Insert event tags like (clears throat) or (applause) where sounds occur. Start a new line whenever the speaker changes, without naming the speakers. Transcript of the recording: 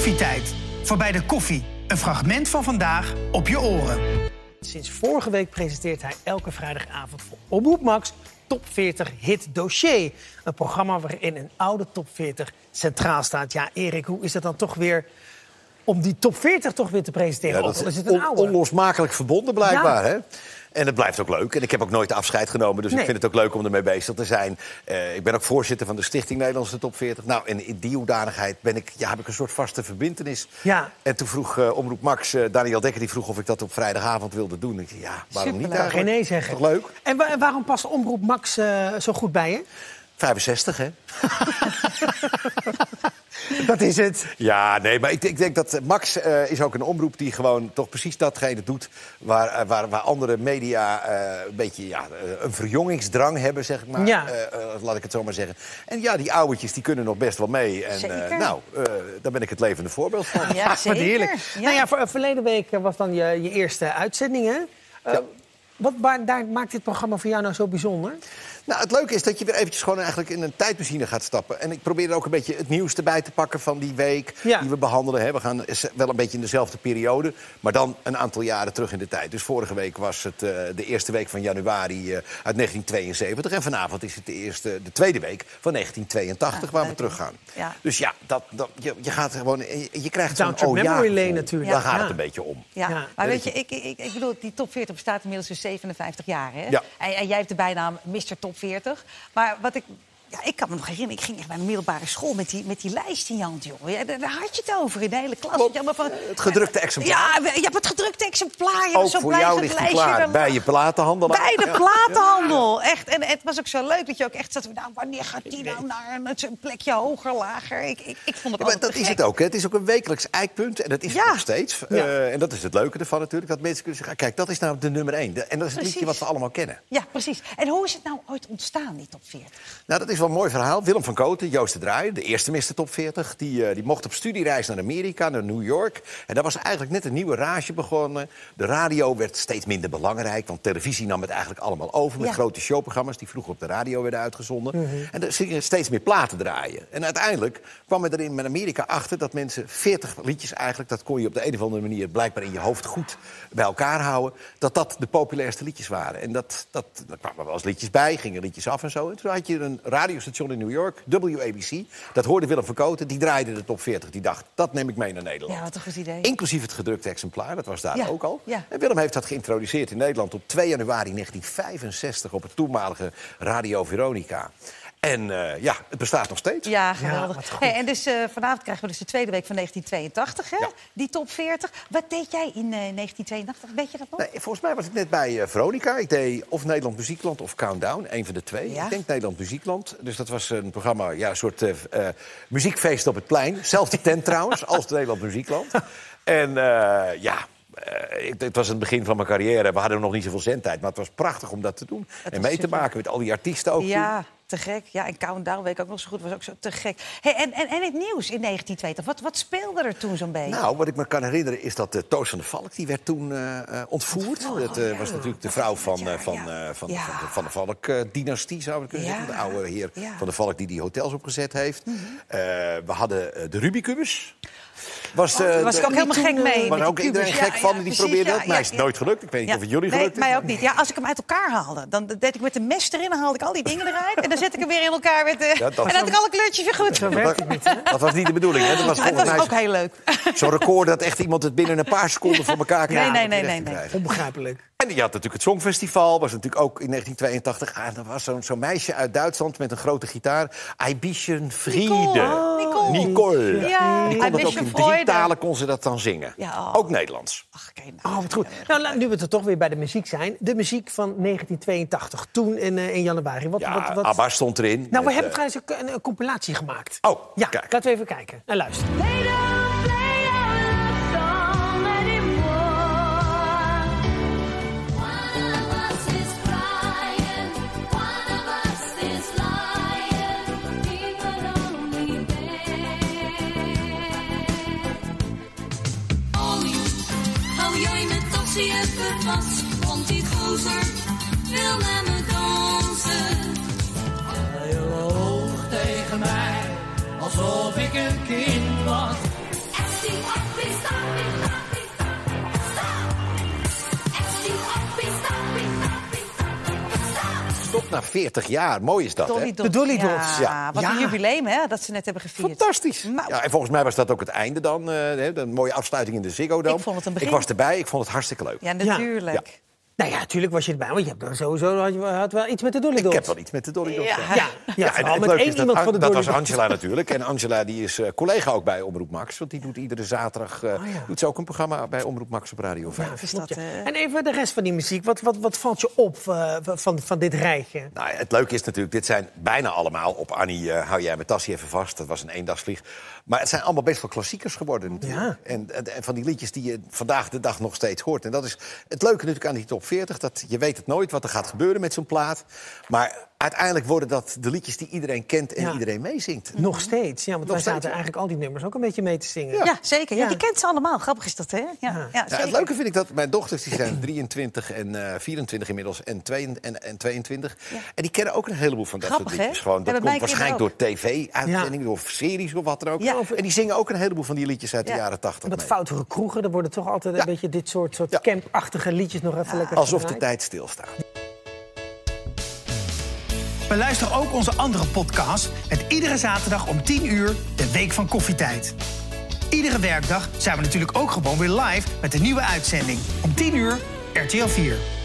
Koffietijd. Voorbij de koffie. Een fragment van vandaag op je oren.
Sinds vorige week presenteert hij elke vrijdagavond voor Omroep Max Top 40 Hit Dossier. Een programma waarin een oude top 40 centraal staat. Ja, Erik, hoe is dat dan toch weer om die top 40 toch weer te presenteren?
Ja,
Ook
dat
al
is
het een
on-
oude.
onlosmakelijk verbonden blijkbaar. Hè? En het blijft ook leuk. En ik heb ook nooit afscheid genomen. Dus
Nee.
ik vind het ook leuk om ermee bezig te zijn. Eh, ik ben ook voorzitter van de Stichting Nederlandse Top 40. Nou, en in die hoedanigheid ben ik, ja, heb ik een soort vaste verbintenis.
Ja.
En toen vroeg eh, Omroep Max, eh, Daniel Dekker, die vroeg of ik dat op vrijdagavond wilde doen. Ik zei, ja, waarom niet
Superleuk. Geen
eigenlijk?
nee zeggen.
Toch leuk?
En wa- waarom past Omroep Max zo goed bij je?
65, hè? (laughs)
Dat is het.
Ja, nee, maar ik, ik denk dat Max eh, is ook een omroep die gewoon toch precies datgene doet... waar, eh, waar, waar andere media eh, een beetje ja, een verjongingsdrang hebben, zeg ik maar.
Ja.
Eh, eh, laat ik het zo maar zeggen. En ja, die ouwetjes die kunnen nog best wel mee. En eh, nou, eh, daar ben ik het levende voorbeeld van.
Ja,
Wat
zeker.
heerlijk.
Ja.
Nou ja, voor, verleden week was dan je, je eerste uitzending, hè? Eh,
Ja.
Wat daar maakt dit programma voor jou nou zo bijzonder?
Nou, het leuke is dat je weer eventjes gewoon eigenlijk in een tijdmachine gaat stappen. En ik probeer er ook een beetje het nieuws erbij te pakken van die week
Ja.
die we behandelen. Hè. We gaan wel een beetje in dezelfde periode, maar dan een aantal jaren terug in de tijd. Dus vorige week was het eh, de eerste week van januari eh, uit 1972. En vanavond is het de, eerste, de tweede week van 1982
Ah,
waar we terug gaan.
Ja.
Dus ja, dat, dat, je, je gaat gewoon, je, je krijgt zo'n oh ja
memory lane natuurlijk.
Daar gaat
Ja.
het een beetje om.
Ja,
Ja.
maar weet je, ik, ik, ik bedoel, die top 40 bestaat inmiddels dus 57 jaar. Hè?
Ja.
En, en jij hebt de bijnaam Mr. Top 40. Maar wat ik. Ja, ik kan me nog herinneren, ik ging echt naar de middelbare school met die, met die lijst in je hand, jongen. Ja, daar, had je het over in de hele klas.
Klopt.
Ja, van,
Het gedrukte exemplaar.
Ja, je hebt het gedrukte exemplaar. Je was
Ook
zo
voor jou ligt die klaar bij je platenhandelaar.
Bij de
Ja.
platenhandel. Echt. En het was ook zo leuk dat je ook echt zat. Nou, wanneer gaat die nou naar een, plekje hoger, lager? Ik, ik, ik vond het
Ja, maar dat is het ook. Hè. Het is ook een wekelijks eikpunt. En dat is
Ja.
het nog steeds.
Ja.
Eh, en dat is het leuke ervan natuurlijk. Dat mensen kunnen zeggen, kijk, dat is nou de nummer één. En dat is het liedje wat we allemaal kennen.
Ja, precies. En hoe is het nou ooit ontstaan, die top 40?
Nou, dat is wel een mooi verhaal. Willem van Koten, Joost de Draaier, de eerste Mr. Top 40... Die, eh, die mocht op studiereis naar Amerika, naar New York. En daar was eigenlijk net een nieuwe rage begonnen. De radio werd steeds minder belangrijk... want televisie nam het eigenlijk allemaal over... met
Ja.
grote showprogramma's die vroeger op de radio werden uitgezonden. En er gingen steeds meer platen draaien. En uiteindelijk kwam er in met Amerika achter... dat mensen 40 liedjes eigenlijk... dat kon je op de een of andere manier blijkbaar in je hoofd goed bij elkaar houden... dat dat de populairste liedjes waren. En dat, dat, daar kwamen wel eens liedjes bij, gingen liedjes af en zo. En toen had je een radiostation in New York, WABC. Dat hoorde Willem van Koten, die draaide de top 40. Die dacht, dat neem ik mee naar Nederland.
Ja, wat een goed idee.
Inclusief het gedrukte exemplaar, dat was daar
Ja,
ook al.
ja.
En Willem heeft dat geïntroduceerd in Nederland op 2 januari 1965... op het toenmalige Radio Veronica. En eh, ja, het bestaat nog steeds.
Ja, geweldig. Hey, en dus, eh, vanavond krijgen we dus de tweede week van 1982, hè?
Ja.
die top 40. Wat deed jij in eh, 1982? Weet je dat nog?
Nee, volgens mij was ik net bij eh, Veronica. Ik deed of Nederland Muziekland of Countdown, een van de twee.
Ja.
Ik denk Nederland Muziekland. Dus dat was een programma, ja, een soort eh, eh, muziekfeest op het plein. Zelfde tent trouwens, als Nederland Muziekland. En eh, ja, eh, ik- het was het begin van mijn carrière. We hadden nog niet zoveel zendtijd, maar het was prachtig om dat te doen. en mee te maken met al die artiesten ook.
ja, te gek. Ja, en Countdown weet ik ook nog zo goed, was ook zo te gek. Hey, en, en, en het nieuws in 1982, wat, wat speelde er toen zo'n beetje?
Nou, wat ik me kan herinneren is dat uh, Toos van der Valk... die werd toen eh, eh, ontvoerd.
Oh,
dat eh,
ja.
was natuurlijk de vrouw van,
Ja,
eh, van,
ja.
eh, van, van de Van der Valk-dynastie, zou ik kunnen zeggen. De oude heer.
Mhm.
van der Valk die die hotels opgezet heeft. Eh, we hadden eh, de Rubicubus. Was, eh,
Oh, Daar was ik ook helemaal gek mee.
Maar ook iedereen gek
Ja,
van,
ja,
die
precies,
probeerde
ja,
dat. Mij is het
ja,
nooit gelukt. Ik weet niet
Ja.
of het jullie
nee,
gelukt is.
mij ook niet. Ja, als ik hem uit elkaar haalde, dan deed ik met de mes erin, dan haalde ik al die dingen eruit. En dan zet ik hem weer in elkaar. Met, de,
Ja, dat-
en dan had ik alle kleurtjes weer goed.
Dat was niet de bedoeling. Hè? Dat was volgens mij
ook heel leuk.
zo'n record dat echt iemand het binnen een paar seconden voor elkaar krijgt.
Nee, nee, nee, nee.
Onbegrijpelijk.
En je had natuurlijk het Songfestival, was natuurlijk ook in 1982. Ah, er was zo'n zo'n meisje uit Duitsland met een grote gitaar. Eibischen Friede.
Nicole. Nicole.
Nicole.
Ja,
Die kon dat ook
Eibischen
in drie
Freude.
talen kon ze dat dan zingen.
Ja, oh.
Ook Nederlands.
Ach, kijk nou.
Oh, wat goed. Nou, nu we er toch weer bij de muziek zijn. De muziek van 1982, toen in, eh, in januari. Wat,
Ja,
wat, wat...
ABBA stond erin.
Nou,
met,
we hebben
eh,
trouwens een, een, een compilatie gemaakt.
Oh,
Ja,
kijk.
laten we even kijken en luisteren.
They
jij mijn taxi even vast, want die gozer wil met me dansen.
Heel hoog tegen mij, alsof ik een kind
na 40 jaar. Mooi is dat?
Dolly.
De Dolly
Ja,
Dots.
Ja.
Wat
Ja.
een jubileum, hè, dat ze net hebben gevierd.
Fantastisch.
Nou.
Ja, en volgens mij was dat ook het einde dan. eh, hè, een mooie afsluiting in de Ziggo Dome.
Ik vond het een begin.
Ik was erbij, ik vond het hartstikke leuk.
Ja, natuurlijk.
Ja.
Nou ja, natuurlijk was je erbij, want je hebt sowieso had, je, had wel iets met de Dolly Dots.
Ik heb wel iets met de Dolly Dots.
Ja.
ja.
Ja, ja,
en
met
leuke
één
is dat,
iemand van de
dat
Dolly
was
Dots.
Angela natuurlijk. En Angela die is eh, collega ook bij Omroep Max. Want die doet iedere zaterdag eh,
Oh ja.
doet ze ook een programma bij Omroep Max op Radio 5.
Ja,
is
klopt,
dat,
ja.
eh,
En even de rest van die muziek. Wat, wat, wat valt je op eh, van, van dit rijtje?
Nou, ja, het leuke is natuurlijk, dit zijn bijna allemaal op Annie, eh, hou jij mijn tasje even vast. Dat was een eendagsvlieg. Maar het zijn allemaal best wel klassiekers geworden natuurlijk.
Ja.
En, en, en van die liedjes die je vandaag de dag nog steeds hoort. En dat is het leuke natuurlijk aan die top 40. Dat je weet het nooit wat er gaat gebeuren met zo'n plaat. Maar uiteindelijk worden dat de liedjes die iedereen kent en
Ja.
iedereen meezingt.
Nog steeds. Ja, want wij
steeds,
zaten eigenlijk al die nummers ook een beetje mee te zingen.
Ja, zeker. Ja,
Ja.
die kent ze allemaal. Grappig is dat, hè? Ja, ja.
Ja,
zeker.
het leuke vind ik dat mijn dochters die zijn (clears throat) 23 en eh 24 inmiddels en, twee, en, en 22. En die kennen ook een heleboel van dat
Grappig,
soort liedjes.
hè?
Gewoon, dat komt waarschijnlijk door tv-uitzendingen, door series of wat dan ook.
Ja.
En die zingen ook een heleboel van die liedjes uit
Ja.
de jaren 80.
Met
mee.
foutere kroegen, er worden toch altijd
Ja.
een beetje dit soort, soort
Ja.
campachtige liedjes nog even lekker
Alsof de tijd stilstaat.
Beluister ook onze andere podcast met iedere zaterdag om 10 uur de Week van Koffietijd. Iedere werkdag zijn we natuurlijk ook gewoon weer live met een nieuwe uitzending. Om 10 uur RTL 4.